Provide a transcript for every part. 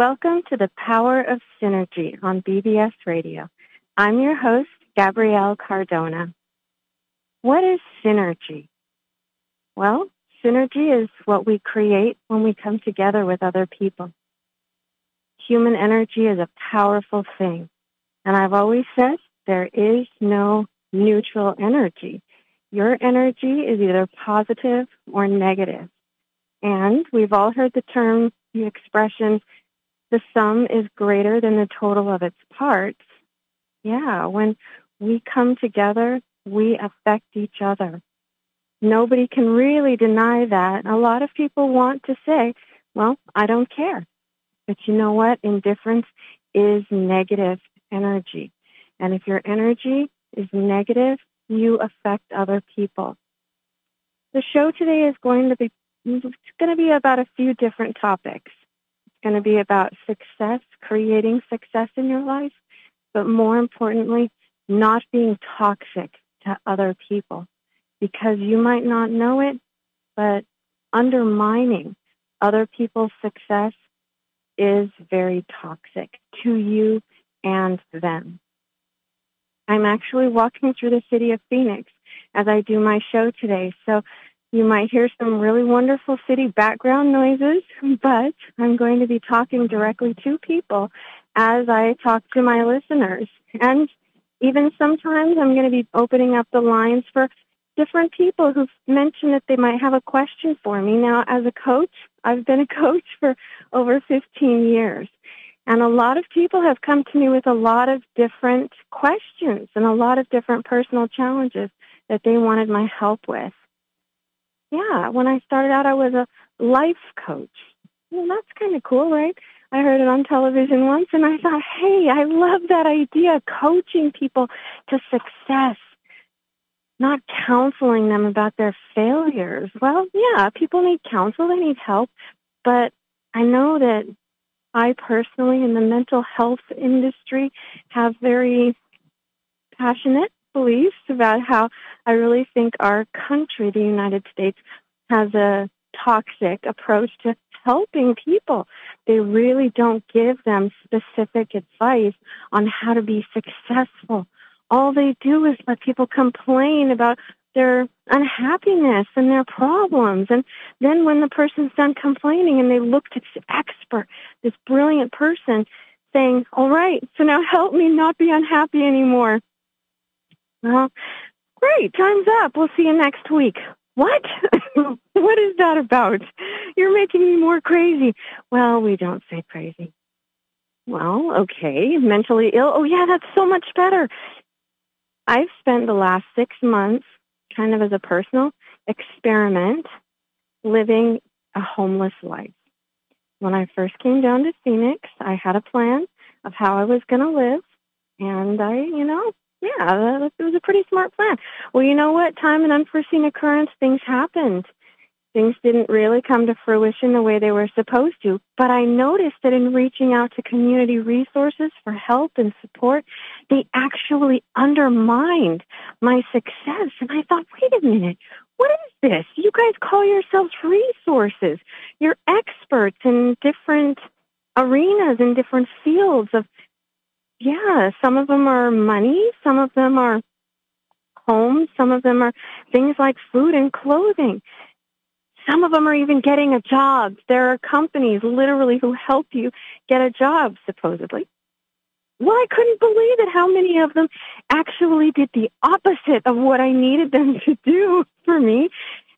Welcome to the Power of Synergy on BBS Radio. I'm your host, Gabrielle Cardona. What is synergy? Well, synergy is what we create when we come together with other people. Human energy is a powerful thing. And I've always said there is no neutral energy. Your energy is either positive or negative. And we've all heard the term, the expression, the sum is greater than the total of its parts. Yeah, when we come together, we affect each other. Nobody can really deny that. A lot of people want to say, well, I don't care. But you know what? Indifference is negative energy. And if your energy is negative, you affect other people. The show today is going to be it's going to be about a few different topics. Going to be about success, creating success in your life, but more importantly, not being toxic to other people because you might not know it, but undermining other people's success is very toxic to you and them. I'm actually walking through the city of Phoenix as I do my show today. So you might hear some really wonderful city background noises, but I'm going to be talking directly to people as I talk to my listeners. And even sometimes I'm going to be opening up the lines for different people who've mentioned that they might have a question for me. Now, as a coach, I've been a coach for over 15 years. And a lot of people have come to me with a lot of different questions and a lot of different personal challenges that they wanted my help with. Yeah, when I started out, I was a life coach. Well, that's kind of cool, right? I heard it on television once and I thought, hey, I love that idea, coaching people to success, not counseling them about their failures. Well, yeah, people need counsel, they need help, but I know that I personally in the mental health industry have very passionate beliefs about how I really think our country, the United States, has a toxic approach to helping people. They really don't give them specific advice on how to be successful. All they do is let people complain about their unhappiness and their problems. And then when the person's done complaining and they look to this expert, this brilliant person saying, all right, so now help me not be unhappy anymore. Well, great, time's up. We'll see you next week. What? what is that about? You're making me more crazy. Well, we don't say crazy. Well, okay, mentally ill. Oh yeah, that's so much better. I've spent the last six months kind of as a personal experiment living a homeless life. When I first came down to Phoenix, I had a plan of how I was going to live. And I, you know, yeah, uh, it was a pretty smart plan. Well, you know what? Time and unforeseen occurrence, things happened. Things didn't really come to fruition the way they were supposed to. But I noticed that in reaching out to community resources for help and support, they actually undermined my success. And I thought, wait a minute, what is this? You guys call yourselves resources. You're experts in different arenas, in different fields of yeah, some of them are money, some of them are homes, some of them are things like food and clothing. Some of them are even getting a job. There are companies literally who help you get a job, supposedly. Well, I couldn't believe it how many of them actually did the opposite of what I needed them to do for me.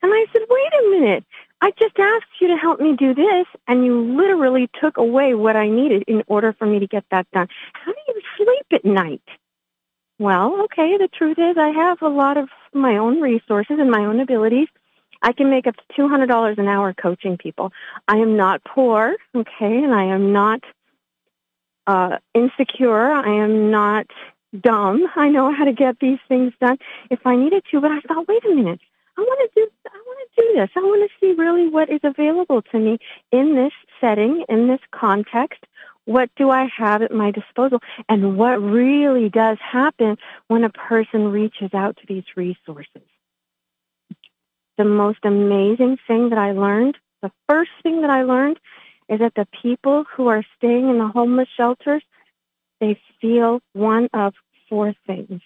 And I said, wait a minute. I just asked you to help me do this, and you literally took away what I needed in order for me to get that done. How do you sleep at night? Well, okay, the truth is I have a lot of my own resources and my own abilities. I can make up to $200 an hour coaching people. I am not poor, okay, and I am not uh, insecure. I am not dumb. I know how to get these things done if I needed to, but I thought, wait a minute. I want to do do this. I want to see really what is available to me in this setting, in this context. What do I have at my disposal? And what really does happen when a person reaches out to these resources? The most amazing thing that I learned, the first thing that I learned is that the people who are staying in the homeless shelters, they feel one of four things.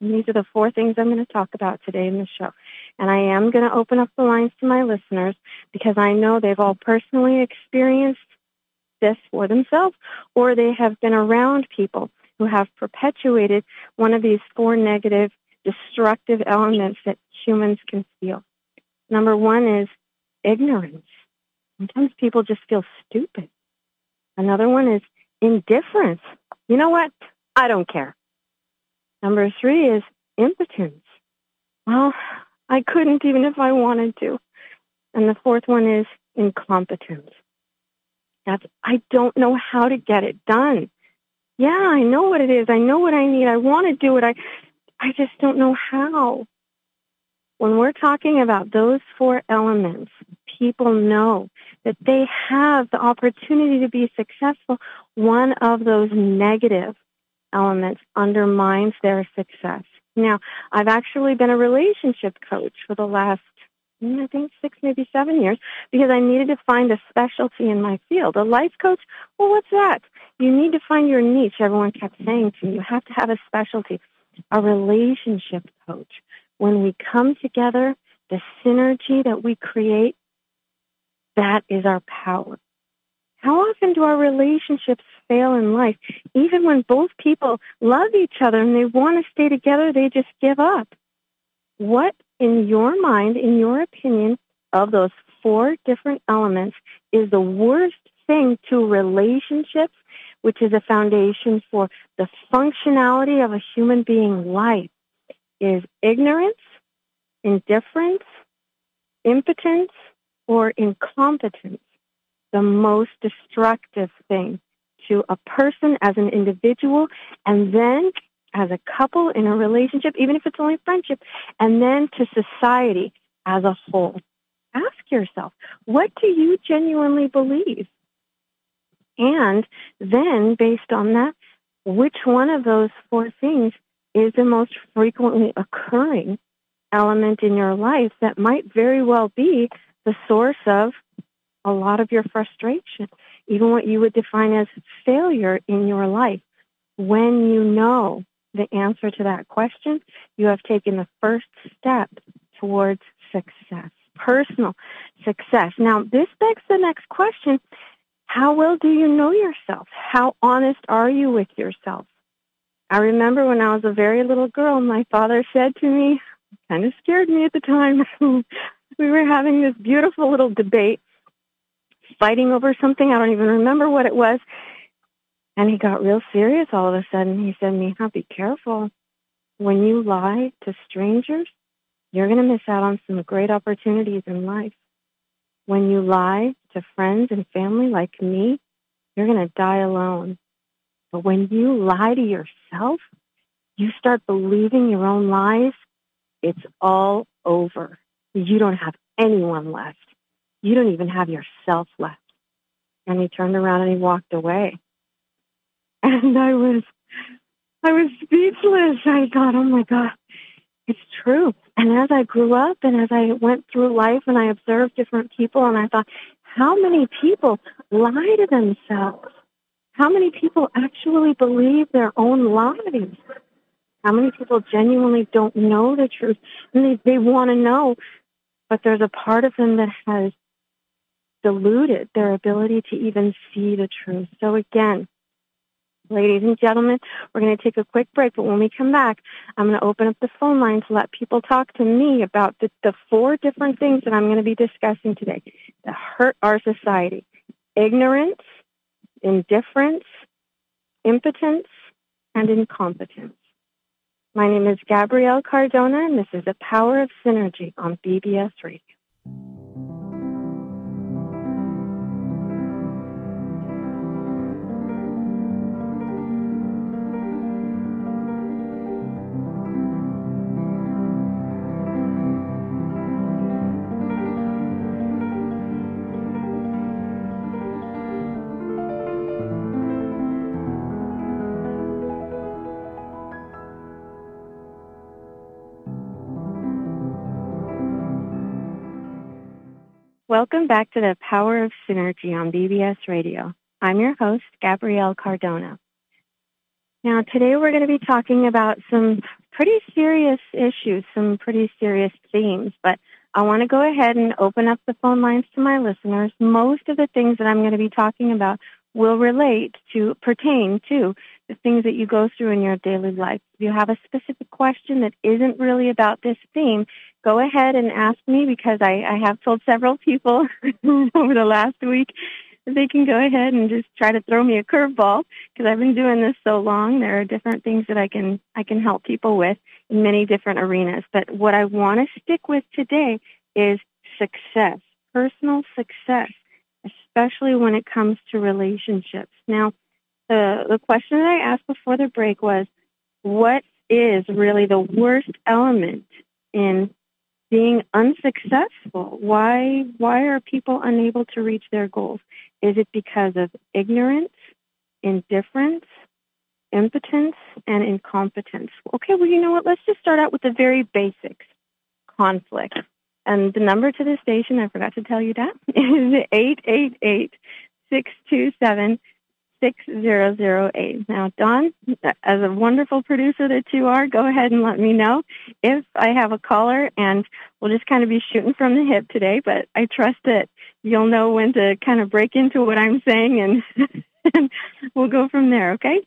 And these are the four things I'm going to talk about today in the show. And I am going to open up the lines to my listeners because I know they've all personally experienced this for themselves or they have been around people who have perpetuated one of these four negative destructive elements that humans can feel. Number one is ignorance. Sometimes people just feel stupid. Another one is indifference. You know what? I don't care. Number three is impotence. Well, I couldn't even if I wanted to. And the fourth one is incompetence. That's, I don't know how to get it done. Yeah, I know what it is. I know what I need. I want to do it. I, I just don't know how. When we're talking about those four elements, people know that they have the opportunity to be successful. One of those negative elements undermines their success. Now, I've actually been a relationship coach for the last, mm, I think, six, maybe seven years because I needed to find a specialty in my field. A life coach, well, what's that? You need to find your niche. Everyone kept saying to me, you have to have a specialty. A relationship coach. When we come together, the synergy that we create, that is our power. How often do our relationships fail in life? Even when both people love each other and they want to stay together, they just give up. What, in your mind, in your opinion, of those four different elements is the worst thing to relationships, which is a foundation for the functionality of a human being life, is ignorance, indifference, impotence, or incompetence the most destructive thing to a person as an individual and then as a couple in a relationship, even if it's only friendship, and then to society as a whole. Ask yourself, what do you genuinely believe? And then, based on that, which one of those four things is the most frequently occurring element in your life that might very well be the source of a lot of your frustration, even what you would define as failure in your life. When you know the answer to that question, you have taken the first step towards success, personal success. Now, this begs the next question. How well do you know yourself? How honest are you with yourself? I remember when I was a very little girl, my father said to me, kind of scared me at the time, we were having this beautiful little debate fighting over something. I don't even remember what it was. And he got real serious all of a sudden. He said, Mija, be careful. When you lie to strangers, you're going to miss out on some great opportunities in life. When you lie to friends and family like me, you're going to die alone. But when you lie to yourself, you start believing your own lies, it's all over. You don't have anyone left. You don't even have yourself left. And he turned around and he walked away. And I was, I was speechless. I thought, oh my God, it's true. And as I grew up and as I went through life and I observed different people and I thought, how many people lie to themselves? How many people actually believe their own lies? How many people genuinely don't know the truth and they, they want to know, but there's a part of them that has diluted their ability to even see the truth. So again, ladies and gentlemen, we're going to take a quick break, but when we come back, I'm going to open up the phone line to let people talk to me about the, the four different things that I'm going to be discussing today that hurt our society. Ignorance, indifference, impotence, and incompetence. My name is Gabrielle Cardona, and this is The Power of Synergy on BBS Radio. Welcome back to the Power of Synergy on BBS Radio. I'm your host, Gabrielle Cardona. Now, today we're going to be talking about some pretty serious issues, some pretty serious themes, but I want to go ahead and open up the phone lines to my listeners. Most of the things that I'm going to be talking about will relate to, pertain to the things that you go through in your daily life. You have a specific question that isn't really about this theme, go ahead and ask me because I, I have told several people over the last week they can go ahead and just try to throw me a curveball because I've been doing this so long. There are different things that I can I can help people with in many different arenas. But what I want to stick with today is success, personal success, especially when it comes to relationships. Now, the the question that I asked before the break was, what is really the worst element in being unsuccessful? Why why are people unable to reach their goals? Is it because of ignorance, indifference, impotence, and incompetence? Okay, well, you know what? Let's just start out with the very basics. Conflict. And the number to the station, I forgot to tell you that, is 888 627 6008. Now, Don, as a wonderful producer that you are, go ahead and let me know if I have a caller, and we'll just kind of be shooting from the hip today, but I trust that you'll know when to kind of break into what I'm saying, and, and we'll go from there, okay?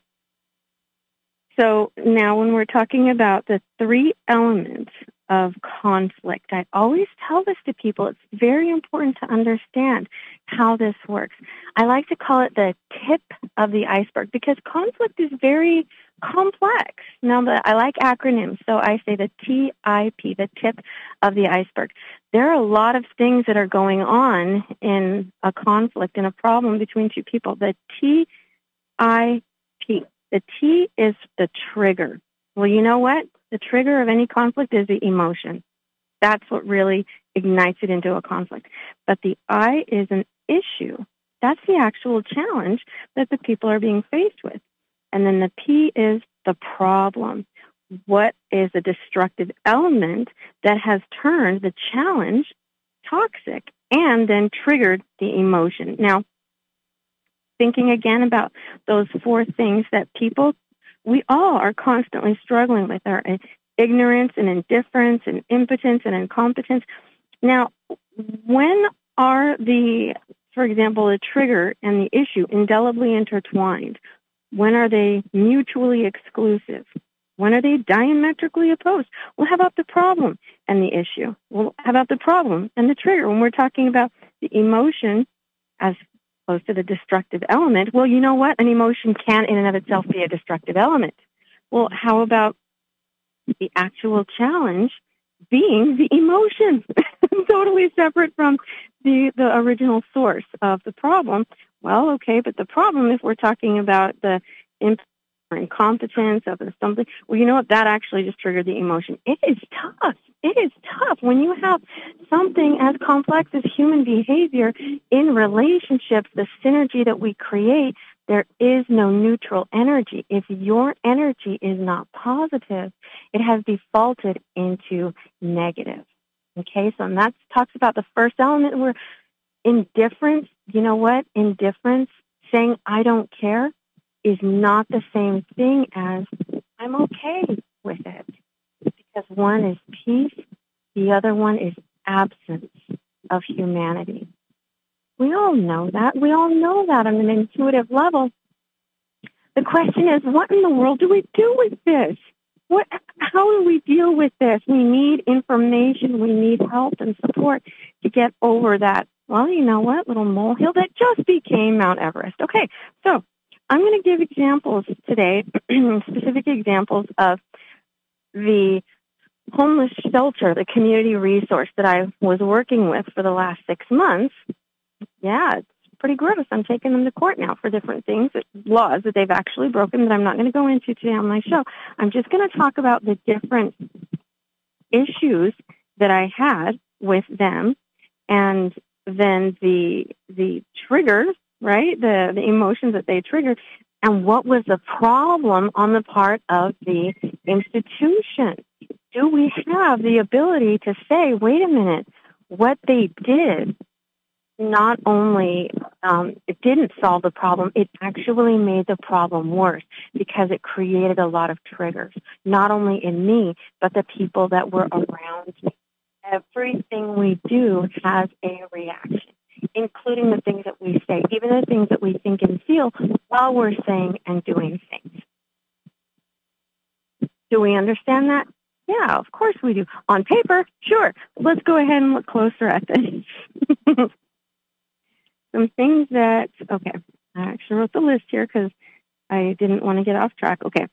So now when we're talking about the three elements of conflict. I always tell this to people. It's very important to understand how this works. I like to call it the tip of the iceberg because conflict is very complex. Now, the, I like acronyms, so I say the TIP, the tip of the iceberg. There are a lot of things that are going on in a conflict, in a problem between two people. The TIP, the T is the trigger. Well, you know what? The trigger of any conflict is the emotion. That's what really ignites it into a conflict. But the I is an issue. That's the actual challenge that the people are being faced with. And then the P is the problem. What is a destructive element that has turned the challenge toxic and then triggered the emotion? Now, thinking again about those four things that people we all are constantly struggling with our ignorance and indifference and impotence and incompetence. Now, when are the, for example, the trigger and the issue indelibly intertwined? When are they mutually exclusive? When are they diametrically opposed? Well, how about the problem and the issue? Well, how about the problem and the trigger? When we're talking about the emotion as opposed to the destructive element, well, you know what? An emotion can in and of itself be a destructive element. Well, how about the actual challenge being the emotion, totally separate from the, the original source of the problem? Well, okay, but the problem, if we're talking about the incompetence of something, well, you know what? That actually just triggered the emotion. It is tough it is tough when you have something as complex as human behavior in relationships, the synergy that we create, there is no neutral energy. If your energy is not positive, it has defaulted into negative. Okay, so and that talks about the first element where indifference, you know what? Indifference, saying I don't care, is not the same thing as I'm okay with it because one is peace, the other one is absence of humanity. We all know that. We all know that on an intuitive level. The question is, what in the world do we do with this? What, how do we deal with this? We need information. We need help and support to get over that. Well, you know what? Little molehill that just became Mount Everest. Okay, so I'm going to give examples today, specific examples of the homeless shelter, the community resource that I was working with for the last six months, yeah, pretty gross. I'm taking them to court now for different things, laws that they've actually broken that I'm not going to go into today on my show. I'm just going to talk about the different issues that I had with them and then the the triggers, right? The the emotions that they triggered and what was the problem on the part of the institution do we have the ability to say, wait a minute, what they did not only um, it didn't solve the problem, it actually made the problem worse because it created a lot of triggers, not only in me, but the people that were around me. Everything we do has a reaction, including the things that we say, even the things that we think and feel while we're saying and doing things. Do we understand that? Yeah, of course we do. On paper, sure. Let's go ahead and look closer at this. some things that, okay, I actually wrote the list here because I didn't want to get off track. Okay.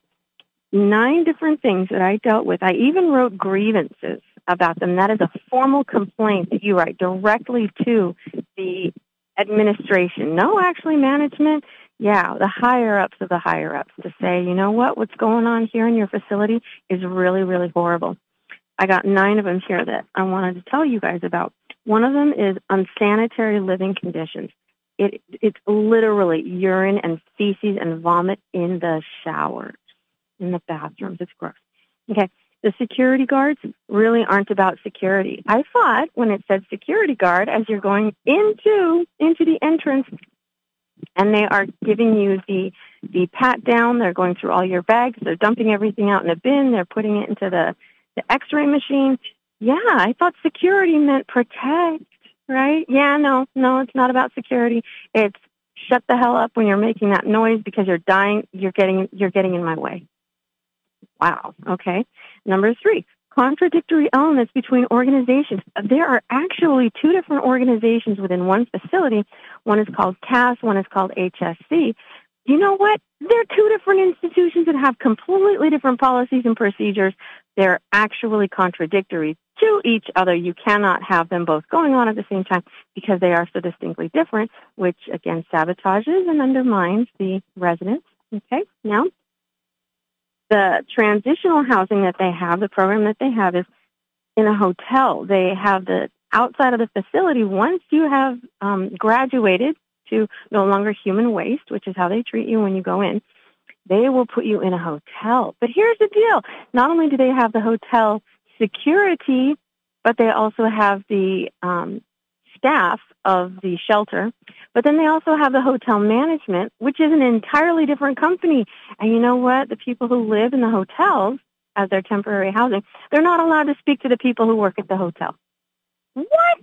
Nine different things that I dealt with. I even wrote grievances about them. That is a formal complaint that you write directly to the administration. No, actually, management. Yeah, the higher ups of the higher ups to say, you know what, what's going on here in your facility is really, really horrible. I got nine of them here that I wanted to tell you guys about. One of them is unsanitary living conditions. It, it's literally urine and feces and vomit in the showers, in the bathrooms. It's gross. Okay. The security guards really aren't about security. I thought when it said security guard, as you're going into, into the entrance, and they are giving you the, the pat down, they're going through all your bags, they're dumping everything out in a bin, they're putting it into the, the x-ray machine, yeah, I thought security meant protect, right? Yeah, no, no, it's not about security. It's shut the hell up when you're making that noise because you're dying, you're getting, you're getting in my way. Wow. Okay. Number three, contradictory elements between organizations. There are actually two different organizations within one facility. One is called CAS, one is called HSC. You know what? They're two different institutions that have completely different policies and procedures. They're actually contradictory to each other. You cannot have them both going on at the same time because they are so distinctly different, which again sabotages and undermines the residents. Okay, now the transitional housing that they have, the program that they have is in a hotel. They have the outside of the facility. Once you have um, graduated to no longer human waste, which is how they treat you when you go in, they will put you in a hotel. But here's the deal. Not only do they have the hotel security, but they also have the um, staff of the shelter. But then they also have the hotel management, which is an entirely different company. And you know what? The people who live in the hotels as their temporary housing, they're not allowed to speak to the people who work at the hotel. What?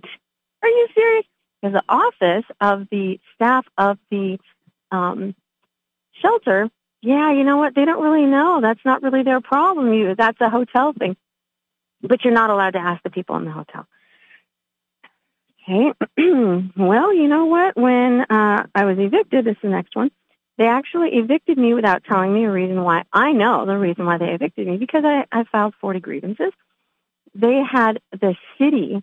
Are you serious? Because the office of the staff of the um, shelter, yeah, you know what? They don't really know. That's not really their problem. You, that's a hotel thing but you're not allowed to ask the people in the hotel. Okay. well, you know what? When uh, I was evicted, this is the next one. They actually evicted me without telling me a reason why. I know the reason why they evicted me because I, I filed 40 grievances. They had the city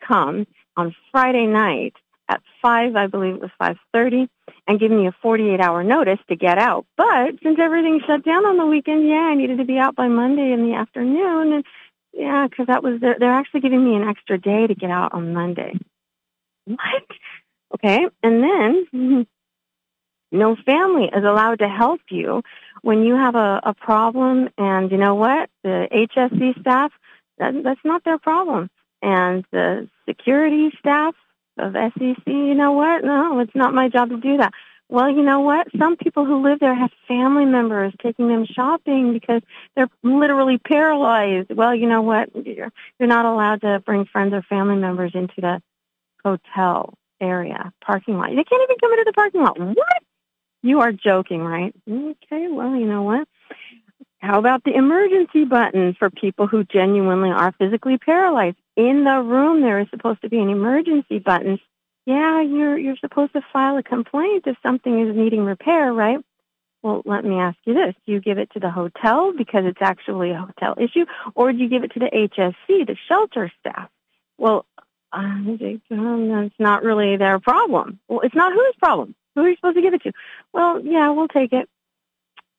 come on Friday night at 5, I believe it was 5.30, and give me a 48-hour notice to get out. But since everything shut down on the weekend, yeah, I needed to be out by Monday in the afternoon, and yeah, because that was they're, they're actually giving me an extra day to get out on Monday. What? Okay, and then no family is allowed to help you when you have a, a problem. And you know what? The HSC staff that, that's not their problem, and the security staff of SEC, you know what? No, it's not my job to do that. Well, you know what? Some people who live there have family members taking them shopping because they're literally paralyzed. Well, you know what? You're, you're not allowed to bring friends or family members into the hotel area parking lot. They can't even come into the parking lot. What? You are joking, right? Okay, well, you know what? How about the emergency button for people who genuinely are physically paralyzed? In the room, there is supposed to be an emergency button yeah, you're you're supposed to file a complaint if something is needing repair, right? Well, let me ask you this. Do you give it to the hotel because it's actually a hotel issue, or do you give it to the HSC, the shelter staff? Well, um, that's not really their problem. Well, it's not whose problem. Who are you supposed to give it to? Well, yeah, we'll take it.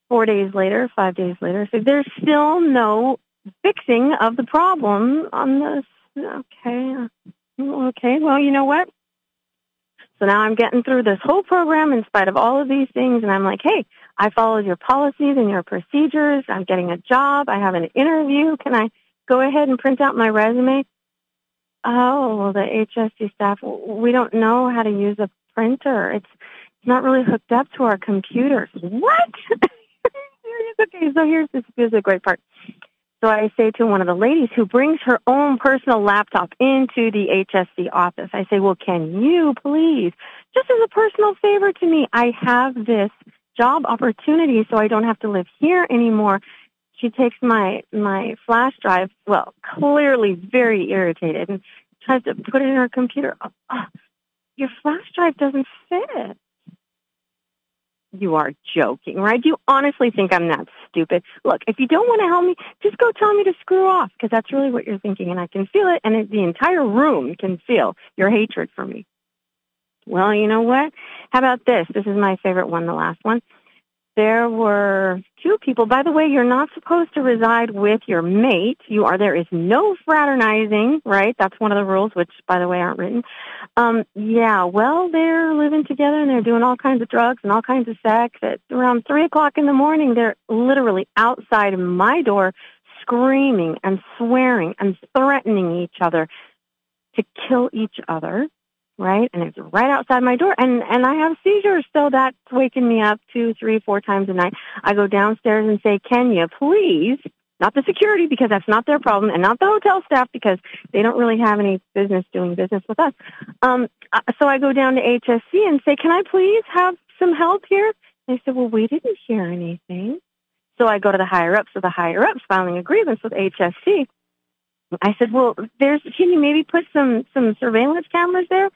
Four days later, five days later, so there's still no fixing of the problem on this. Okay, okay. Well, you know what? So now I'm getting through this whole program in spite of all of these things, and I'm like, hey, I followed your policies and your procedures. I'm getting a job. I have an interview. Can I go ahead and print out my resume? oh, well, the HSC staff, we don't know how to use a printer. It's, it's not really hooked up to our computers. What? okay, so here's this, here's a great part. So I say to one of the ladies who brings her own personal laptop into the HSC office, I say, well, can you please, just as a personal favor to me, I have this job opportunity so I don't have to live here anymore. She takes my, my flash drive, well, clearly very irritated and tries to put it in her computer. Oh, oh, your flash drive doesn't fit. You are joking, right? Do you honestly think I'm that stupid? Look, if you don't want to help me, just go tell me to screw off because that's really what you're thinking and I can feel it and it, the entire room can feel your hatred for me. Well, you know what? How about this? This is my favorite one, the last one there were two people. By the way, you're not supposed to reside with your mate. You are. There is no fraternizing, right? That's one of the rules, which, by the way, aren't written. Um, yeah. Well, they're living together and they're doing all kinds of drugs and all kinds of sex. At around three o'clock in the morning, they're literally outside my door, screaming and swearing and threatening each other to kill each other right? And it's right outside my door. And, and I have seizures, so that's waking me up two, three, four times a night. I go downstairs and say, can you please, not the security because that's not their problem, and not the hotel staff because they don't really have any business doing business with us. Um, uh, so I go down to HSC and say, can I please have some help here? They said, well, we didn't hear anything. So I go to the higher ups. So the higher ups filing a grievance with HSC. I said, well, there's, can you maybe put some, some surveillance cameras there?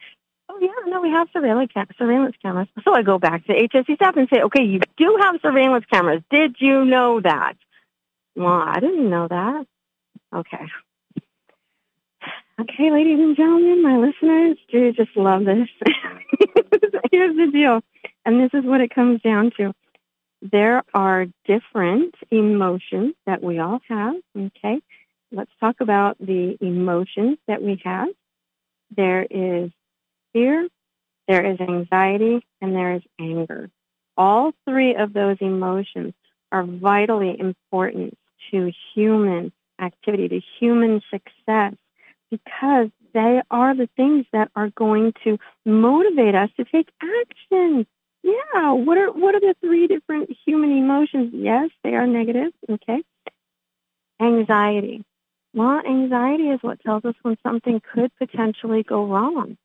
Oh yeah, no, we have surveillance, surveillance cameras. So I go back to HSC staff and say, okay, you do have surveillance cameras. Did you know that? Well, I didn't know that. Okay. Okay, ladies and gentlemen, my listeners, do just love this. Here's the deal, and this is what it comes down to there are different emotions that we all have. Okay, let's talk about the emotions that we have. There is fear, there is anxiety, and there is anger. All three of those emotions are vitally important to human activity, to human success, because they are the things that are going to motivate us to take action. Yeah, what are what are the three different human emotions? Yes, they are negative, okay? Anxiety. Well, anxiety is what tells us when something could potentially go wrong.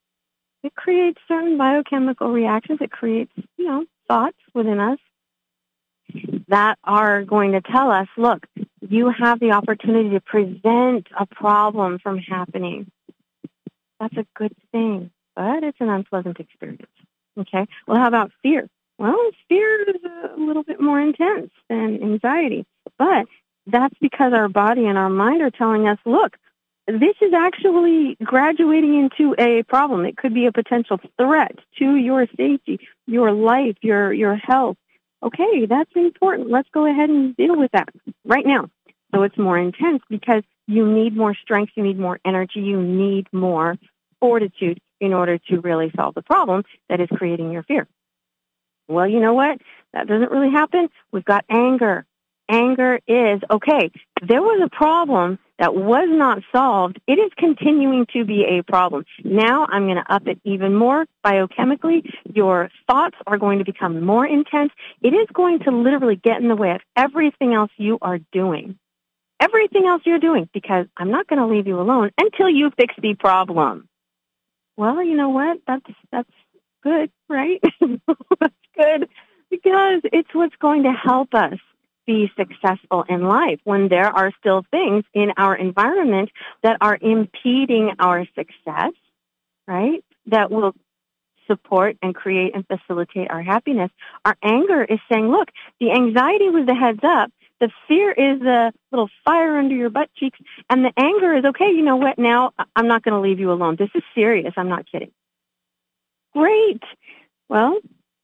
It creates certain biochemical reactions. It creates, you know, thoughts within us that are going to tell us, look, you have the opportunity to prevent a problem from happening. That's a good thing, but it's an unpleasant experience. Okay. Well, how about fear? Well, fear is a little bit more intense than anxiety, but that's because our body and our mind are telling us, look, this is actually graduating into a problem. It could be a potential threat to your safety, your life, your, your health. Okay, that's important. Let's go ahead and deal with that right now. So it's more intense because you need more strength, you need more energy, you need more fortitude in order to really solve the problem that is creating your fear. Well, you know what? That doesn't really happen. We've got anger. Anger is, okay, there was a problem that was not solved, it is continuing to be a problem. Now I'm going to up it even more biochemically. Your thoughts are going to become more intense. It is going to literally get in the way of everything else you are doing. Everything else you're doing because I'm not going to leave you alone until you fix the problem. Well, you know what? That's, that's good, right? that's good because it's what's going to help us be successful in life when there are still things in our environment that are impeding our success, right? That will support and create and facilitate our happiness. Our anger is saying, look, the anxiety was the heads up. The fear is the little fire under your butt cheeks. And the anger is, okay, you know what? Now I'm not going to leave you alone. This is serious. I'm not kidding. Great. Well,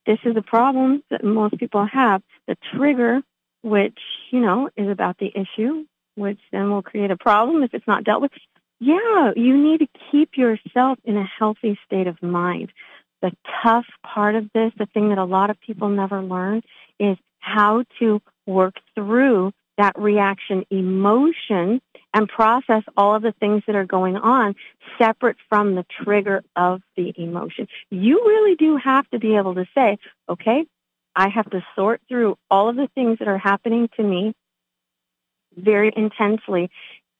this is a problem that most people have. The trigger which, you know, is about the issue, which then will create a problem if it's not dealt with. Yeah, you need to keep yourself in a healthy state of mind. The tough part of this, the thing that a lot of people never learn, is how to work through that reaction emotion and process all of the things that are going on separate from the trigger of the emotion. You really do have to be able to say, okay, I have to sort through all of the things that are happening to me very intensely.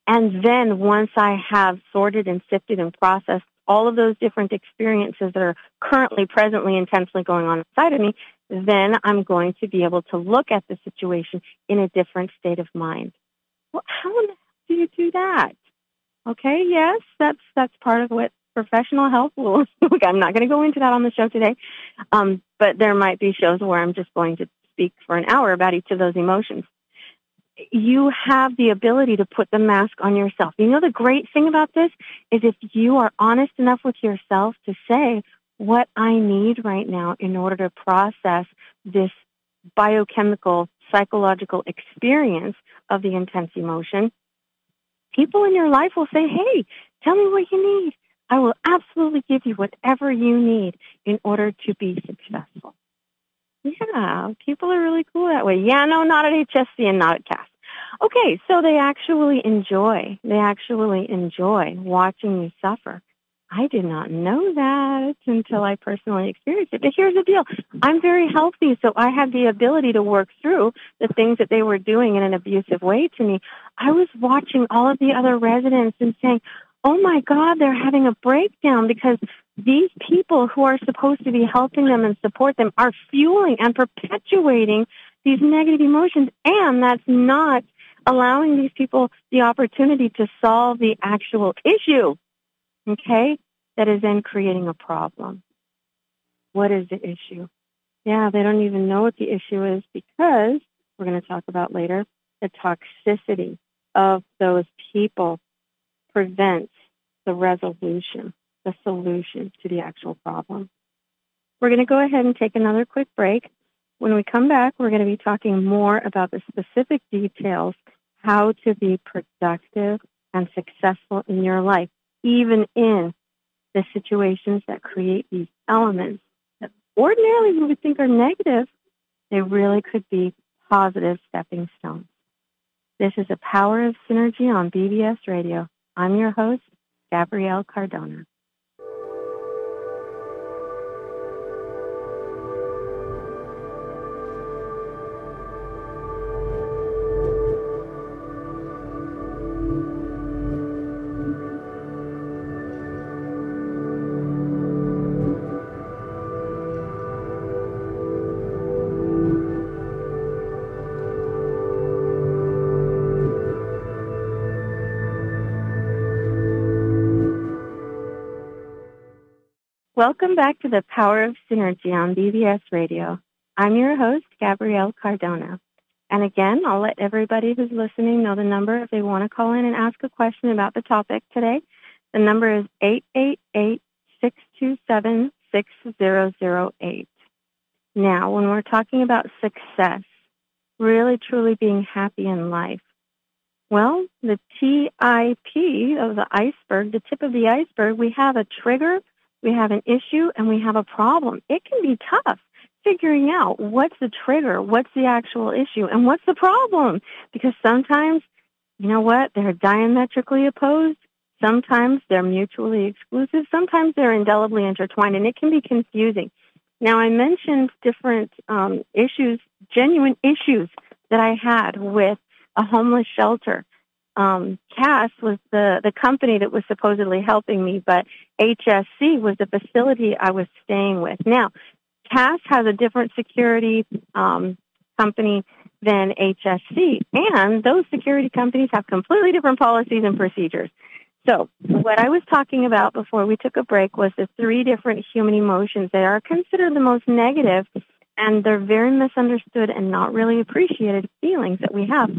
And then once I have sorted and sifted and processed all of those different experiences that are currently, presently, intensely going on inside of me, then I'm going to be able to look at the situation in a different state of mind. Well, how do you do that? Okay, yes, that's that's part of what professional help will. Look, I'm not going to go into that on the show today, um, but there might be shows where I'm just going to speak for an hour about each of those emotions. You have the ability to put the mask on yourself. You know, the great thing about this is if you are honest enough with yourself to say, what I need right now in order to process this biochemical, psychological experience of the intense emotion, people in your life will say, hey, tell me what you need. I will absolutely give you whatever you need in order to be successful. Yeah, people are really cool that way. Yeah, no, not at HSC and not at CAS. Okay, so they actually enjoy, they actually enjoy watching you suffer. I did not know that until I personally experienced it. But here's the deal. I'm very healthy, so I had the ability to work through the things that they were doing in an abusive way to me. I was watching all of the other residents and saying, oh my God, they're having a breakdown because these people who are supposed to be helping them and support them are fueling and perpetuating these negative emotions. And that's not allowing these people the opportunity to solve the actual issue okay, that is then creating a problem. What is the issue? Yeah, they don't even know what the issue is because we're going to talk about later the toxicity of those people prevents the resolution, the solution to the actual problem. We're going to go ahead and take another quick break. When we come back, we're going to be talking more about the specific details, how to be productive and successful in your life even in the situations that create these elements that ordinarily we would think are negative, they really could be positive stepping stones. This is a Power of Synergy on BBS Radio. I'm your host, Gabrielle Cardona. Welcome back to the Power of Synergy on BBS Radio. I'm your host, Gabrielle Cardona. And again, I'll let everybody who's listening know the number if they want to call in and ask a question about the topic today. The number is 888-627-6008. Now, when we're talking about success, really truly being happy in life, well, the TIP of the iceberg, the tip of the iceberg, we have a trigger we have an issue and we have a problem. It can be tough figuring out what's the trigger, what's the actual issue, and what's the problem. Because sometimes, you know what, they're diametrically opposed. Sometimes they're mutually exclusive. Sometimes they're indelibly intertwined, and it can be confusing. Now, I mentioned different um, issues, genuine issues that I had with a homeless shelter um, CAS was the, the company that was supposedly helping me, but HSC was the facility I was staying with. Now, CAS has a different security um, company than HSC, and those security companies have completely different policies and procedures. So, what I was talking about before we took a break was the three different human emotions that are considered the most negative, and they're very misunderstood and not really appreciated feelings that we have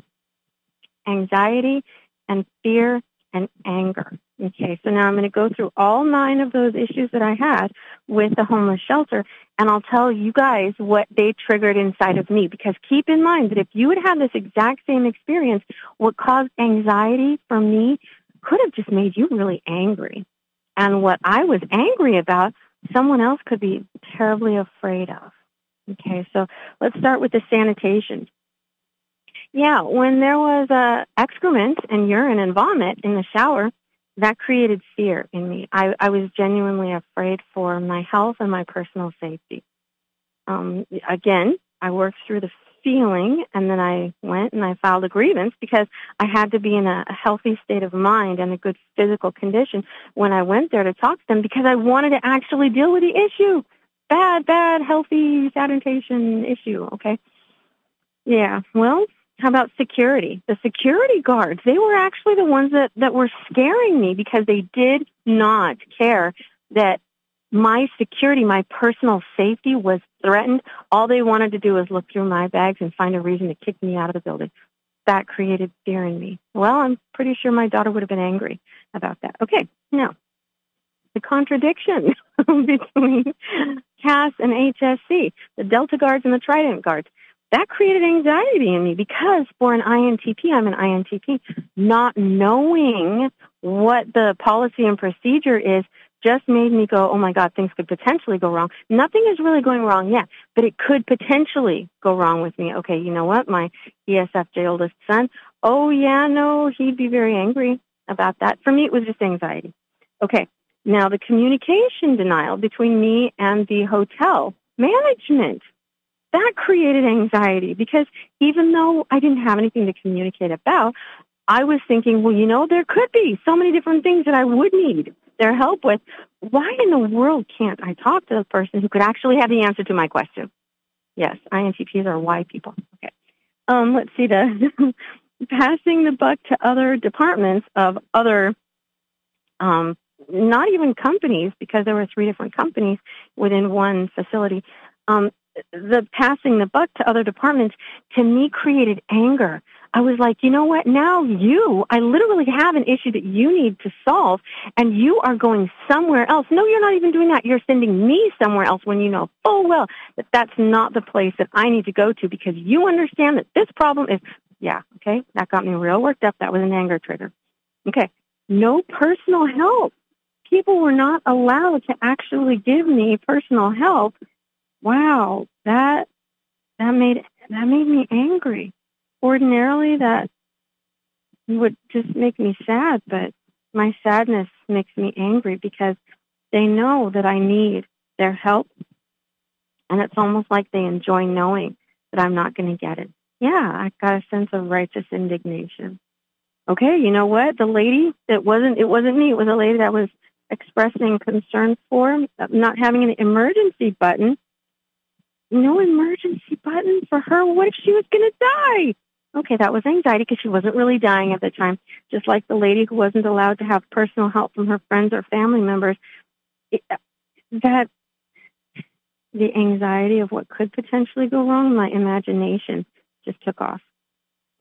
anxiety and fear and anger. Okay, so now I'm going to go through all nine of those issues that I had with the homeless shelter, and I'll tell you guys what they triggered inside of me. Because keep in mind that if you had had this exact same experience, what caused anxiety for me could have just made you really angry. And what I was angry about, someone else could be terribly afraid of. Okay, so let's start with the sanitation Yeah, when there was uh, excrement and urine and vomit in the shower, that created fear in me. I, I was genuinely afraid for my health and my personal safety. Um, again, I worked through the feeling and then I went and I filed a grievance because I had to be in a, a healthy state of mind and a good physical condition when I went there to talk to them because I wanted to actually deal with the issue. Bad, bad, healthy sanitation issue, okay? Yeah, well, how about security? The security guards, they were actually the ones that, that were scaring me because they did not care that my security, my personal safety was threatened. All they wanted to do was look through my bags and find a reason to kick me out of the building. That created fear in me. Well, I'm pretty sure my daughter would have been angry about that. Okay, now, the contradiction between CAS and HSC, the Delta guards and the Trident guards that created anxiety in me because for an INTP, I'm an INTP, not knowing what the policy and procedure is just made me go, oh my God, things could potentially go wrong. Nothing is really going wrong yet, but it could potentially go wrong with me. Okay, you know what? My ESFJ oldest son, oh yeah, no, he'd be very angry about that. For me, it was just anxiety. Okay, now the communication denial between me and the hotel management that created anxiety because even though I didn't have anything to communicate about, I was thinking, well, you know, there could be so many different things that I would need their help with. Why in the world can't I talk to the person who could actually have the answer to my question? Yes, INTPs are why people. Okay. Um, let's see the passing the buck to other departments of other um, not even companies because there were three different companies within one facility. Um, the passing the buck to other departments to me created anger. I was like, you know what? Now you, I literally have an issue that you need to solve and you are going somewhere else. No, you're not even doing that. You're sending me somewhere else when you know full well that that's not the place that I need to go to because you understand that this problem is, yeah, okay, that got me real worked up. That was an anger trigger. Okay. No personal help. People were not allowed to actually give me personal help wow, that that made that made me angry. Ordinarily, that would just make me sad, but my sadness makes me angry because they know that I need their help, and it's almost like they enjoy knowing that I'm not going to get it. Yeah, I got a sense of righteous indignation. Okay, you know what? The lady that wasn't it wasn't me. It was a lady that was expressing concern for not having an emergency button no emergency button for her. What if she was going to die? Okay, that was anxiety because she wasn't really dying at the time. Just like the lady who wasn't allowed to have personal help from her friends or family members. It, uh, that the anxiety of what could potentially go wrong, my imagination just took off.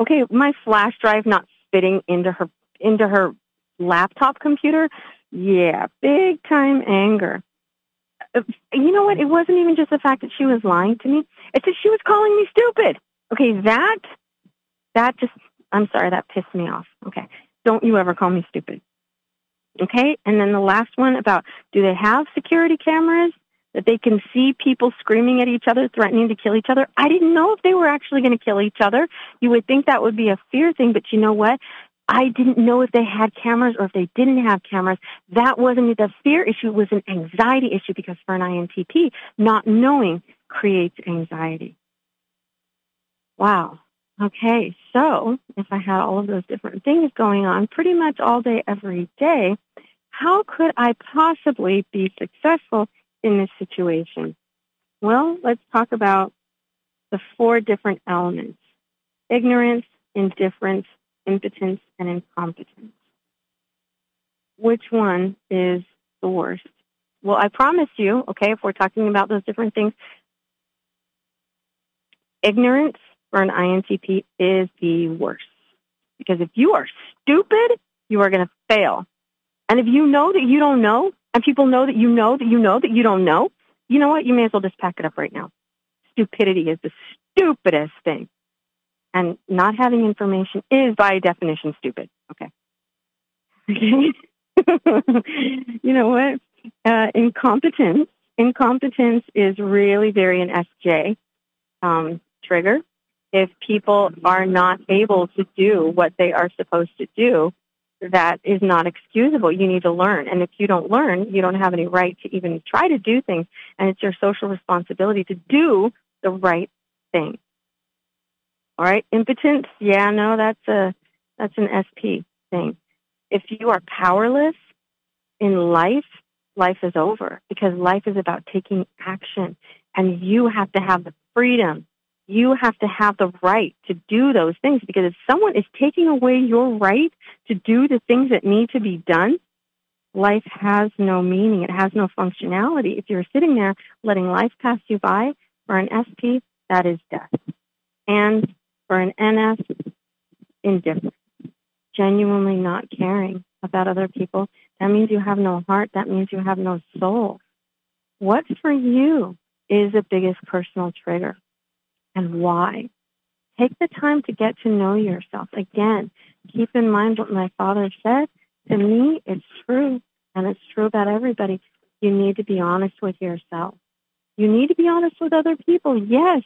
Okay, my flash drive not fitting into her into her laptop computer. Yeah, big time anger you know what? It wasn't even just the fact that she was lying to me. It's that she was calling me stupid. Okay, that, that just, I'm sorry, that pissed me off. Okay. Don't you ever call me stupid. Okay. And then the last one about do they have security cameras that they can see people screaming at each other, threatening to kill each other? I didn't know if they were actually going to kill each other. You would think that would be a fear thing, but you know what? I didn't know if they had cameras or if they didn't have cameras. That wasn't the fear issue it was an anxiety issue because for an INTP, not knowing creates anxiety. Wow. Okay, so if I had all of those different things going on pretty much all day, every day, how could I possibly be successful in this situation? Well, let's talk about the four different elements. Ignorance, indifference, impotence, and incompetence. Which one is the worst? Well, I promise you, okay, if we're talking about those different things, ignorance for an INTP is the worst. Because if you are stupid, you are going to fail. And if you know that you don't know, and people know that you know that you know that you don't know, you know what? You may as well just pack it up right now. Stupidity is the stupidest thing. And not having information is by definition stupid. Okay. Okay. you know what? Uh, incompetence. Incompetence is really very an SJ um, trigger. if people are not able to do what they are supposed to do, that is not excusable. You need to learn. And if you don't learn, you don't have any right to even try to do things. And it's your social responsibility to do the right thing. All right. Impotence. Yeah, no, that's a, that's an SP thing. If you are powerless in life, life is over because life is about taking action and you have to have the freedom you have to have the right to do those things because if someone is taking away your right to do the things that need to be done, life has no meaning. It has no functionality. If you're sitting there letting life pass you by for an SP, that is death. And for an NF, indifferent, Genuinely not caring about other people. That means you have no heart. That means you have no soul. What for you is the biggest personal trigger? and why. Take the time to get to know yourself. Again, keep in mind what my father said. To me, it's true, and it's true about everybody. You need to be honest with yourself. You need to be honest with other people, yes,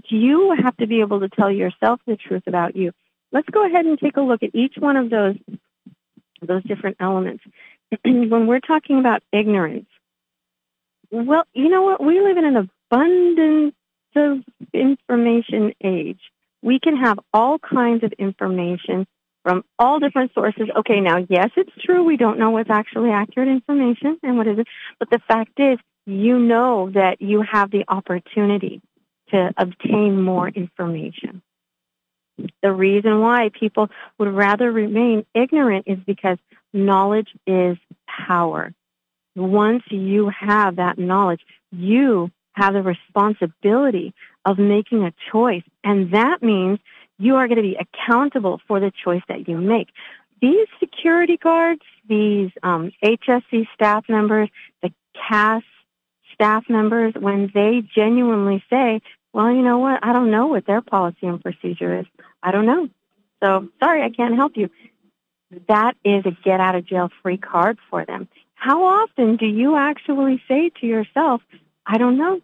but you have to be able to tell yourself the truth about you. Let's go ahead and take a look at each one of those those different elements. when we're talking about ignorance, well, you know what? We live in an abundance of information age, we can have all kinds of information from all different sources. Okay, now, yes, it's true. We don't know what's actually accurate information and what is it. But the fact is, you know that you have the opportunity to obtain more information. The reason why people would rather remain ignorant is because knowledge is power. Once you have that knowledge, you have the responsibility of making a choice. And that means you are going to be accountable for the choice that you make. These security guards, these um, HSC staff members, the CAS staff members, when they genuinely say, well, you know what, I don't know what their policy and procedure is. I don't know. So sorry, I can't help you. That is a get out of jail free card for them. How often do you actually say to yourself, I don't know.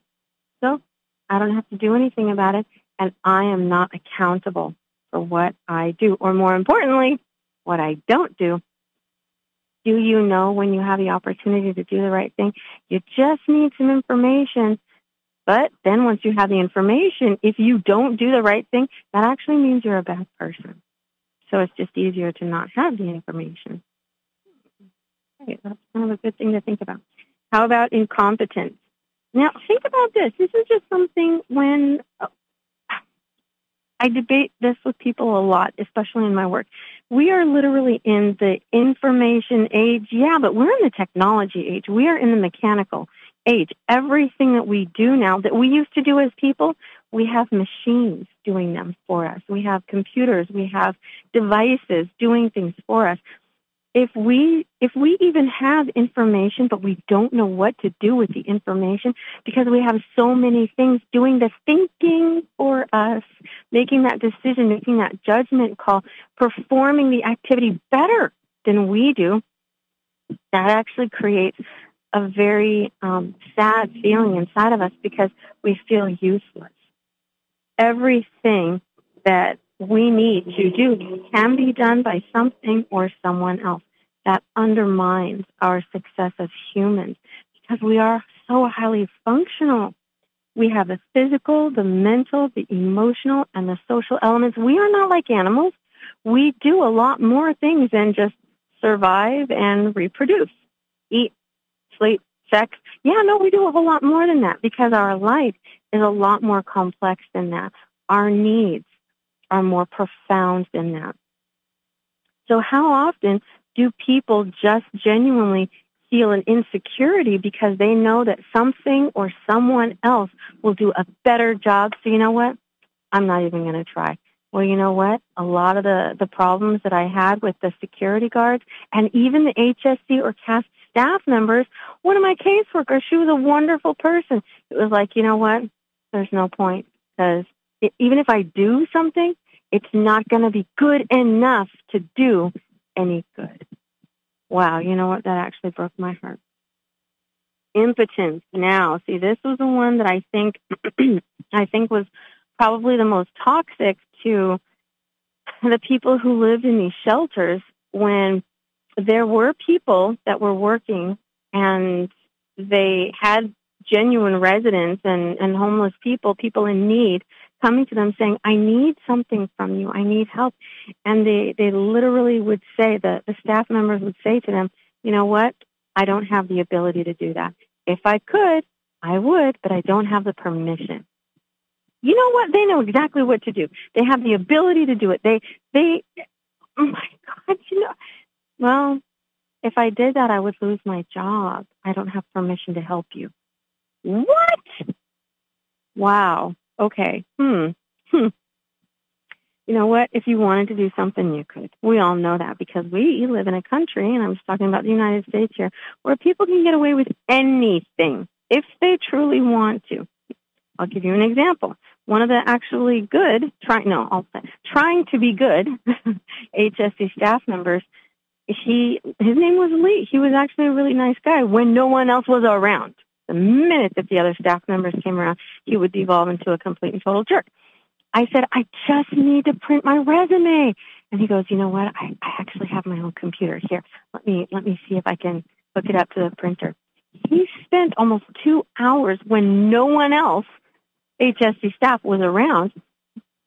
So I don't have to do anything about it. And I am not accountable for what I do. Or more importantly, what I don't do. Do you know when you have the opportunity to do the right thing? You just need some information. But then once you have the information, if you don't do the right thing, that actually means you're a bad person. So it's just easier to not have the information. Right, that's kind of a good thing to think about. How about incompetence? Now, think about this. This is just something when uh, I debate this with people a lot, especially in my work. We are literally in the information age, yeah, but we're in the technology age. We are in the mechanical age. Everything that we do now that we used to do as people, we have machines doing them for us. We have computers, we have devices doing things for us if we if we even have information but we don't know what to do with the information because we have so many things doing the thinking for us making that decision making that judgment call performing the activity better than we do that actually creates a very um, sad feeling inside of us because we feel useless everything that we need to do can be done by something or someone else that undermines our success as humans because we are so highly functional. We have the physical, the mental, the emotional, and the social elements. We are not like animals. We do a lot more things than just survive and reproduce, eat, sleep, sex. Yeah, no, we do a whole lot more than that because our life is a lot more complex than that. Our needs are more profound than that. So how often do people just genuinely feel an insecurity because they know that something or someone else will do a better job. So you know what? I'm not even going to try. Well, you know what? A lot of the, the problems that I had with the security guards and even the HSC or CAS staff members, one of my caseworkers, she was a wonderful person. It was like, you know what? There's no point because even if I do something, it's not going to be good enough to do any good. Wow, you know what? That actually broke my heart. Impotence. Now, see, this was the one that I think I think was probably the most toxic to the people who lived in these shelters when there were people that were working and they had genuine residents and, and homeless people, people in need, coming to them saying, I need something from you. I need help. And they, they literally would say, the, the staff members would say to them, you know what? I don't have the ability to do that. If I could, I would, but I don't have the permission. You know what? They know exactly what to do. They have the ability to do it. They, they, oh my God, you know, well, if I did that, I would lose my job. I don't have permission to help you. What? Wow. Okay. Hmm. Hmm. You know what? If you wanted to do something, you could. We all know that because we live in a country, and I'm just talking about the United States here, where people can get away with anything if they truly want to. I'll give you an example. One of the actually good, try, no, I'll trying to be good HSC staff members, he, his name was Lee. He was actually a really nice guy when no one else was around. The minute that the other staff members came around, he would devolve into a complete and total jerk. I said, I just need to print my resume. And he goes, you know what? I, I actually have my own computer here. Let me, let me see if I can hook it up to the printer. He spent almost two hours when no one else, HSC staff, was around.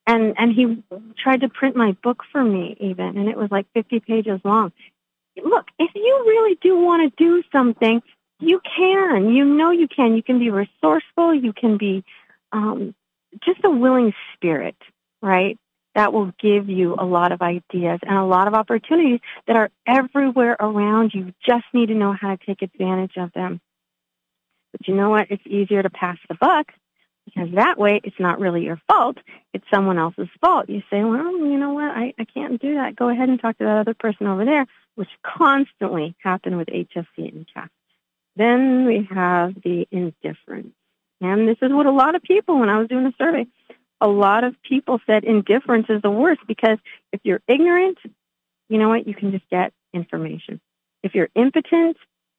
And, and he tried to print my book for me even, and it was like 50 pages long. Look, if you really do want to do something, you can. You know you can. You can be resourceful. You can be um, just a willing spirit, right? That will give you a lot of ideas and a lot of opportunities that are everywhere around you. You just need to know how to take advantage of them. But you know what? It's easier to pass the buck because that way it's not really your fault. It's someone else's fault. You say, well, you know what? I, I can't do that. Go ahead and talk to that other person over there, which constantly happened with HSC and CAS. Then we have the indifference. And this is what a lot of people, when I was doing a survey, a lot of people said indifference is the worst because if you're ignorant, you know what, you can just get information. If you're impotent,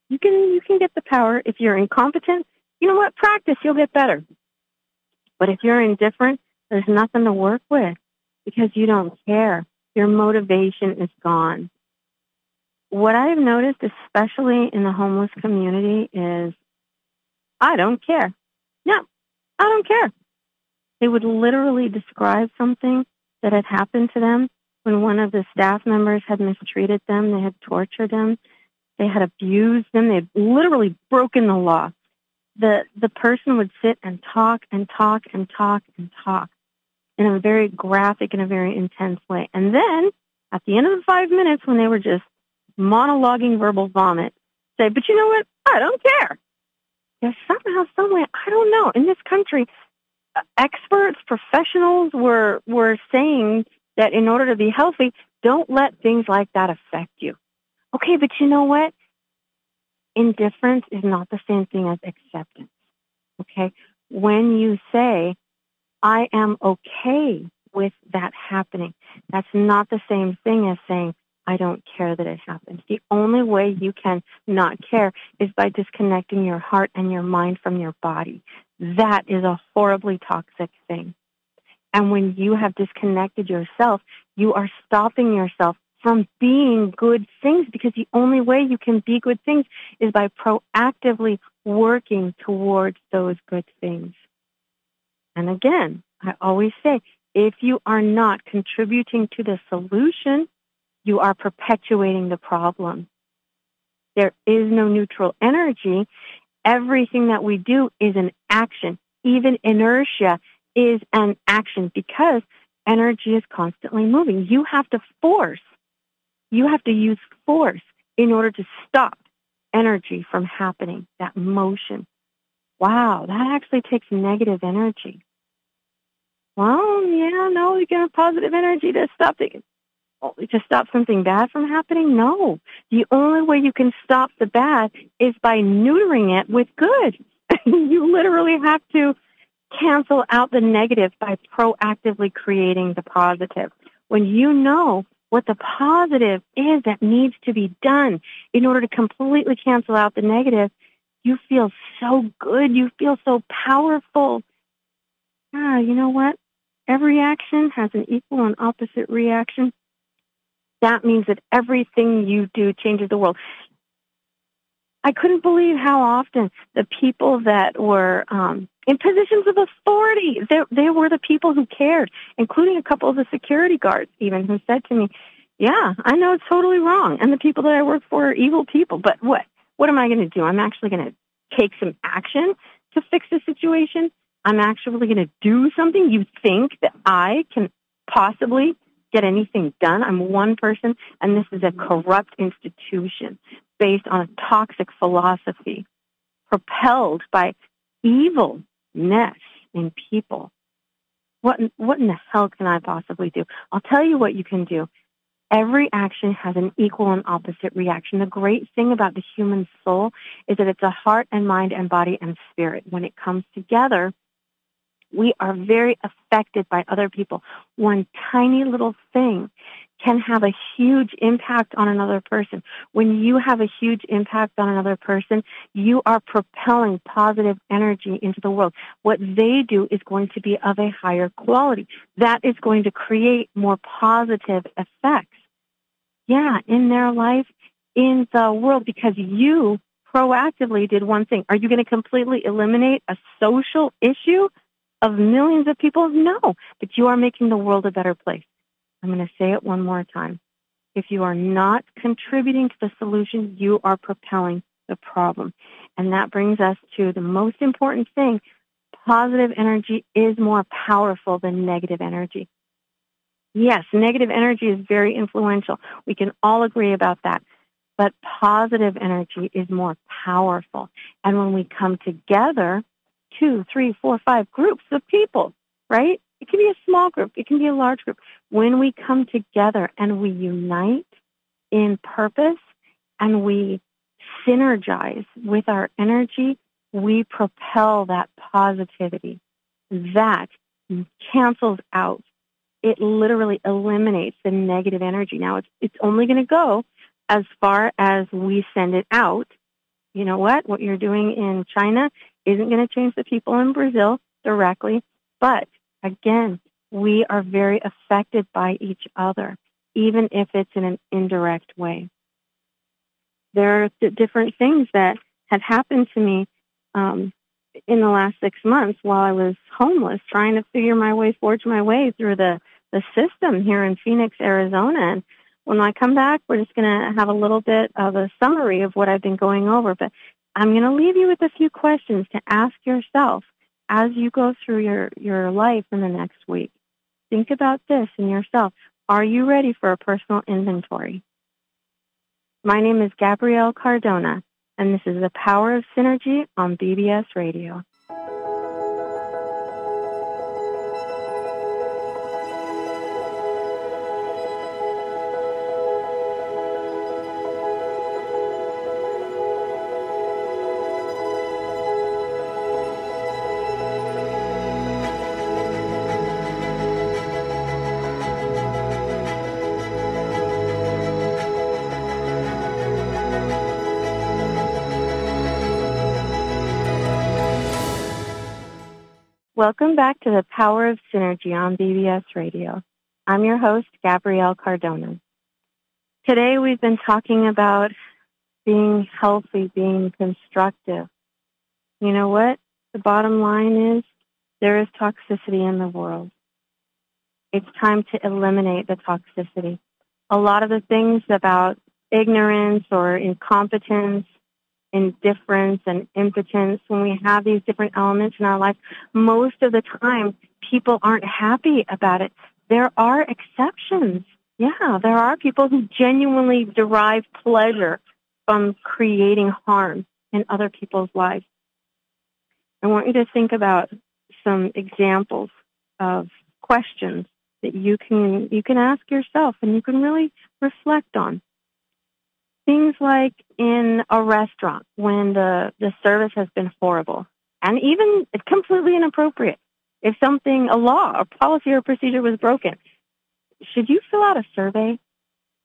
you can you can get the power. If you're incompetent, you know what, practice, you'll get better. But if you're indifferent, there's nothing to work with because you don't care. Your motivation is gone what I've noticed, especially in the homeless community, is I don't care. No, I don't care. They would literally describe something that had happened to them when one of the staff members had mistreated them, they had tortured them, they had abused them, they had literally broken the law. The the person would sit and talk and talk and talk and talk in a very graphic and a very intense way. And then at the end of the five minutes when they were just monologuing verbal vomit, say, but you know what? I don't care. Yeah, somehow, someway, I don't know. In this country, experts, professionals were were saying that in order to be healthy, don't let things like that affect you. Okay, but you know what? Indifference is not the same thing as acceptance. Okay? When you say, I am okay with that happening, that's not the same thing as saying, I don't care that it happens. The only way you can not care is by disconnecting your heart and your mind from your body. That is a horribly toxic thing. And when you have disconnected yourself, you are stopping yourself from being good things because the only way you can be good things is by proactively working towards those good things. And again, I always say, if you are not contributing to the solution, you are perpetuating the problem. There is no neutral energy. Everything that we do is an action. Even inertia is an action because energy is constantly moving. You have to force. You have to use force in order to stop energy from happening, that motion. Wow, that actually takes negative energy. Well, yeah, no, you get positive energy to stop it oh, to stop something bad from happening? No. The only way you can stop the bad is by neutering it with good. you literally have to cancel out the negative by proactively creating the positive. When you know what the positive is that needs to be done in order to completely cancel out the negative, you feel so good. You feel so powerful. Ah, you know what? every action has an equal and opposite reaction, that means that everything you do changes the world. I couldn't believe how often the people that were um, in positions of authority, they, they were the people who cared, including a couple of the security guards even who said to me, yeah, I know it's totally wrong. And the people that I work for are evil people, but what? What am I going to do? I'm actually going to take some action to fix the situation. I'm actually going to do something. You think that I can possibly get anything done? I'm one person, and this is a corrupt institution based on a toxic philosophy propelled by evilness in people. What, what in the hell can I possibly do? I'll tell you what you can do. Every action has an equal and opposite reaction. The great thing about the human soul is that it's a heart and mind and body and spirit. When it comes together, we are very affected by other people. One tiny little thing can have a huge impact on another person. When you have a huge impact on another person, you are propelling positive energy into the world. What they do is going to be of a higher quality. That is going to create more positive effects. Yeah, in their life, in the world, because you proactively did one thing. Are you going to completely eliminate a social issue of millions of people? No, but you are making the world a better place. I'm going to say it one more time. If you are not contributing to the solution, you are propelling the problem. And that brings us to the most important thing. Positive energy is more powerful than negative energy. Yes, negative energy is very influential. We can all agree about that. But positive energy is more powerful. And when we come together, two, three, four, five groups of people, right? It can be a small group. It can be a large group. When we come together and we unite in purpose and we synergize with our energy, we propel that positivity. That cancels out. It literally eliminates the negative energy. Now it's, it's only going to go as far as we send it out. You know what? What you're doing in China isn't going to change the people in Brazil directly, but Again, we are very affected by each other, even if it's in an indirect way. There are th- different things that have happened to me um, in the last six months while I was homeless, trying to figure my way, forge my way through the, the system here in Phoenix, Arizona. And when I come back, we're just going to have a little bit of a summary of what I've been going over. But I'm going to leave you with a few questions to ask yourself as you go through your, your life in the next week, think about this in yourself. Are you ready for a personal inventory? My name is Gabrielle Cardona, and this is the Power of Synergy on BBS Radio. Welcome back to the Power of Synergy on BBS Radio. I'm your host, Gabrielle Cardona. Today we've been talking about being healthy, being constructive. You know what? The bottom line is there is toxicity in the world. It's time to eliminate the toxicity. A lot of the things about ignorance or incompetence indifference and impotence, when we have these different elements in our life, most of the time people aren't happy about it. There are exceptions. Yeah, there are people who genuinely derive pleasure from creating harm in other people's lives. I want you to think about some examples of questions that you can you can ask yourself and you can really reflect on. Things like in a restaurant when the, the service has been horrible and even it's completely inappropriate. If something, a law, a policy or procedure was broken, should you fill out a survey?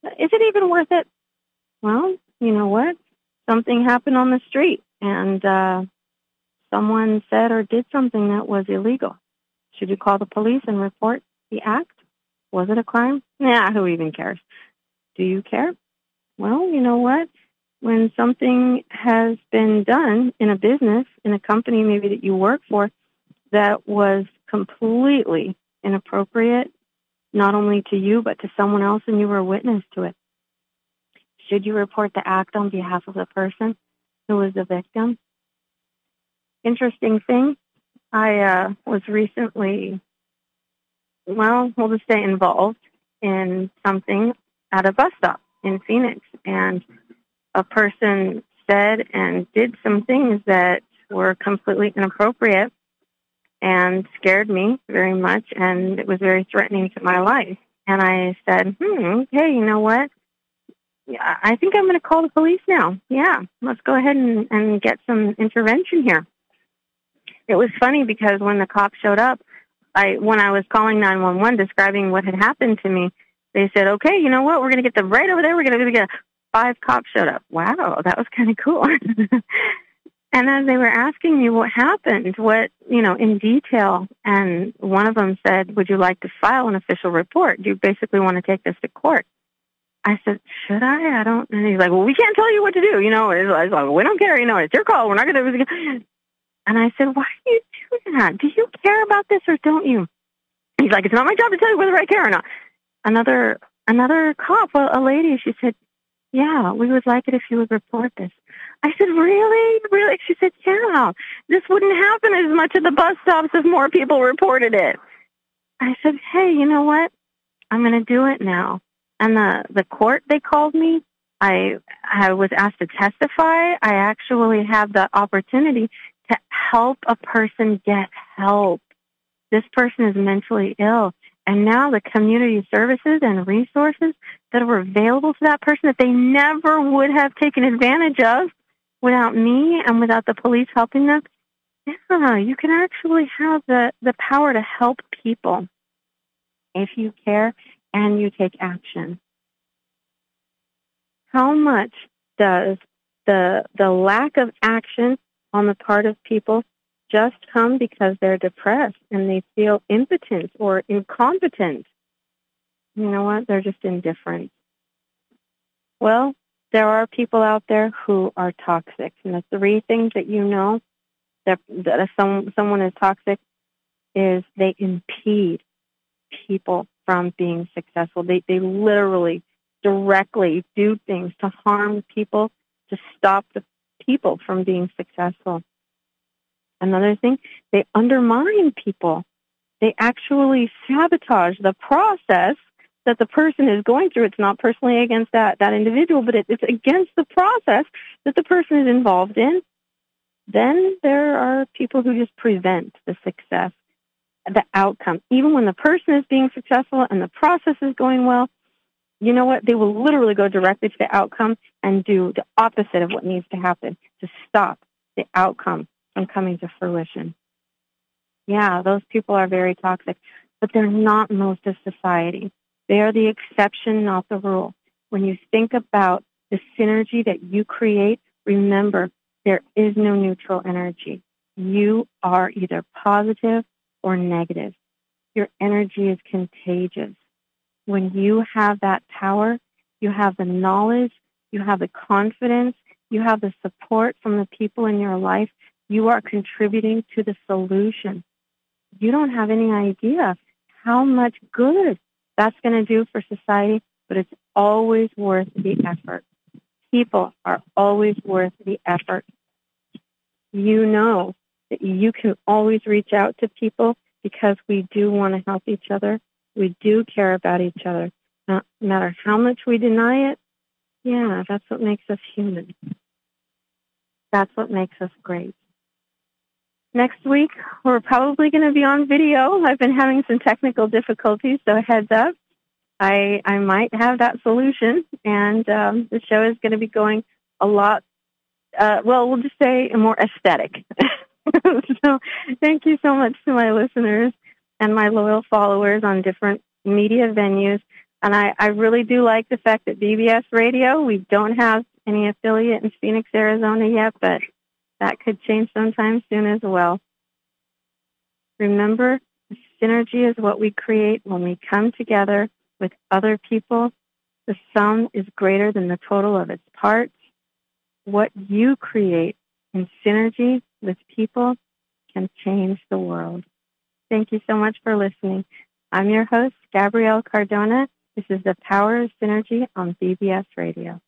Is it even worth it? Well, you know what? Something happened on the street and uh, someone said or did something that was illegal. Should you call the police and report the act? Was it a crime? Yeah, who even cares? Do you care? Well, you know what? When something has been done in a business, in a company maybe that you work for, that was completely inappropriate, not only to you, but to someone else, and you were a witness to it. Should you report the act on behalf of the person who was the victim? Interesting thing, I uh, was recently, well, we'll just say involved in something at a bus stop in Phoenix, and a person said and did some things that were completely inappropriate and scared me very much, and it was very threatening to my life. And I said, hmm, hey, you know what? Yeah, I think I'm going to call the police now. Yeah, let's go ahead and, and get some intervention here. It was funny because when the cops showed up, I when I was calling 911 describing what had happened to me, they said, "Okay, you know what? We're going to get them right over there. We're going to get five cops showed up. Wow, that was kind of cool." and as they were asking me what happened, what you know in detail, and one of them said, "Would you like to file an official report? Do you basically want to take this to court?" I said, "Should I? I don't." And he's like, "Well, we can't tell you what to do. You know, it's like, we don't care. You know, it's your call. We're not going to." And I said, "Why do you do that? Do you care about this or don't you?" He's like, "It's not my job to tell you whether I care or not." Another another cop, well, a lady, she said, "Yeah, we would like it if you would report this." I said, "Really? Really?" She said, "Yeah. This wouldn't happen as much at the bus stops if more people reported it." I said, "Hey, you know what? I'm going to do it now." And the the court they called me. I I was asked to testify. I actually have the opportunity to help a person get help. This person is mentally ill and now the community services and resources that were available to that person that they never would have taken advantage of without me and without the police helping them. Yeah, you can actually have the, the power to help people if you care and you take action. How much does the the lack of action on the part of people just come because they're depressed and they feel impotent or incompetent. You know what? They're just indifferent. Well, there are people out there who are toxic. And the three things that you know that, that some, someone is toxic is they impede people from being successful. They, they literally directly do things to harm people, to stop the people from being successful. Another thing, they undermine people. They actually sabotage the process that the person is going through. It's not personally against that, that individual, but it, it's against the process that the person is involved in. Then there are people who just prevent the success, the outcome. Even when the person is being successful and the process is going well, you know what? They will literally go directly to the outcome and do the opposite of what needs to happen to stop the outcome from coming to fruition. Yeah, those people are very toxic, but they're not most of society. They are the exception, not the rule. When you think about the synergy that you create, remember there is no neutral energy. You are either positive or negative. Your energy is contagious. When you have that power, you have the knowledge, you have the confidence, you have the support from the people in your life you are contributing to the solution. You don't have any idea how much good that's going to do for society, but it's always worth the effort. People are always worth the effort. You know that you can always reach out to people because we do want to help each other. We do care about each other. No matter how much we deny it, yeah, that's what makes us human. That's what makes us great next week. We're probably going to be on video. I've been having some technical difficulties, so heads up. I I might have that solution, and um, the show is going to be going a lot. Uh, well, we'll just say more aesthetic. so, thank you so much to my listeners and my loyal followers on different media venues. And I, I really do like the fact that BBS Radio, we don't have any affiliate in Phoenix, Arizona yet, but that could change sometime soon as well. Remember, Synergy is what we create when we come together with other people. The sum is greater than the total of its parts. What you create in synergy with people can change the world. Thank you so much for listening. I'm your host, Gabrielle Cardona. This is the Power of Synergy on BBS Radio.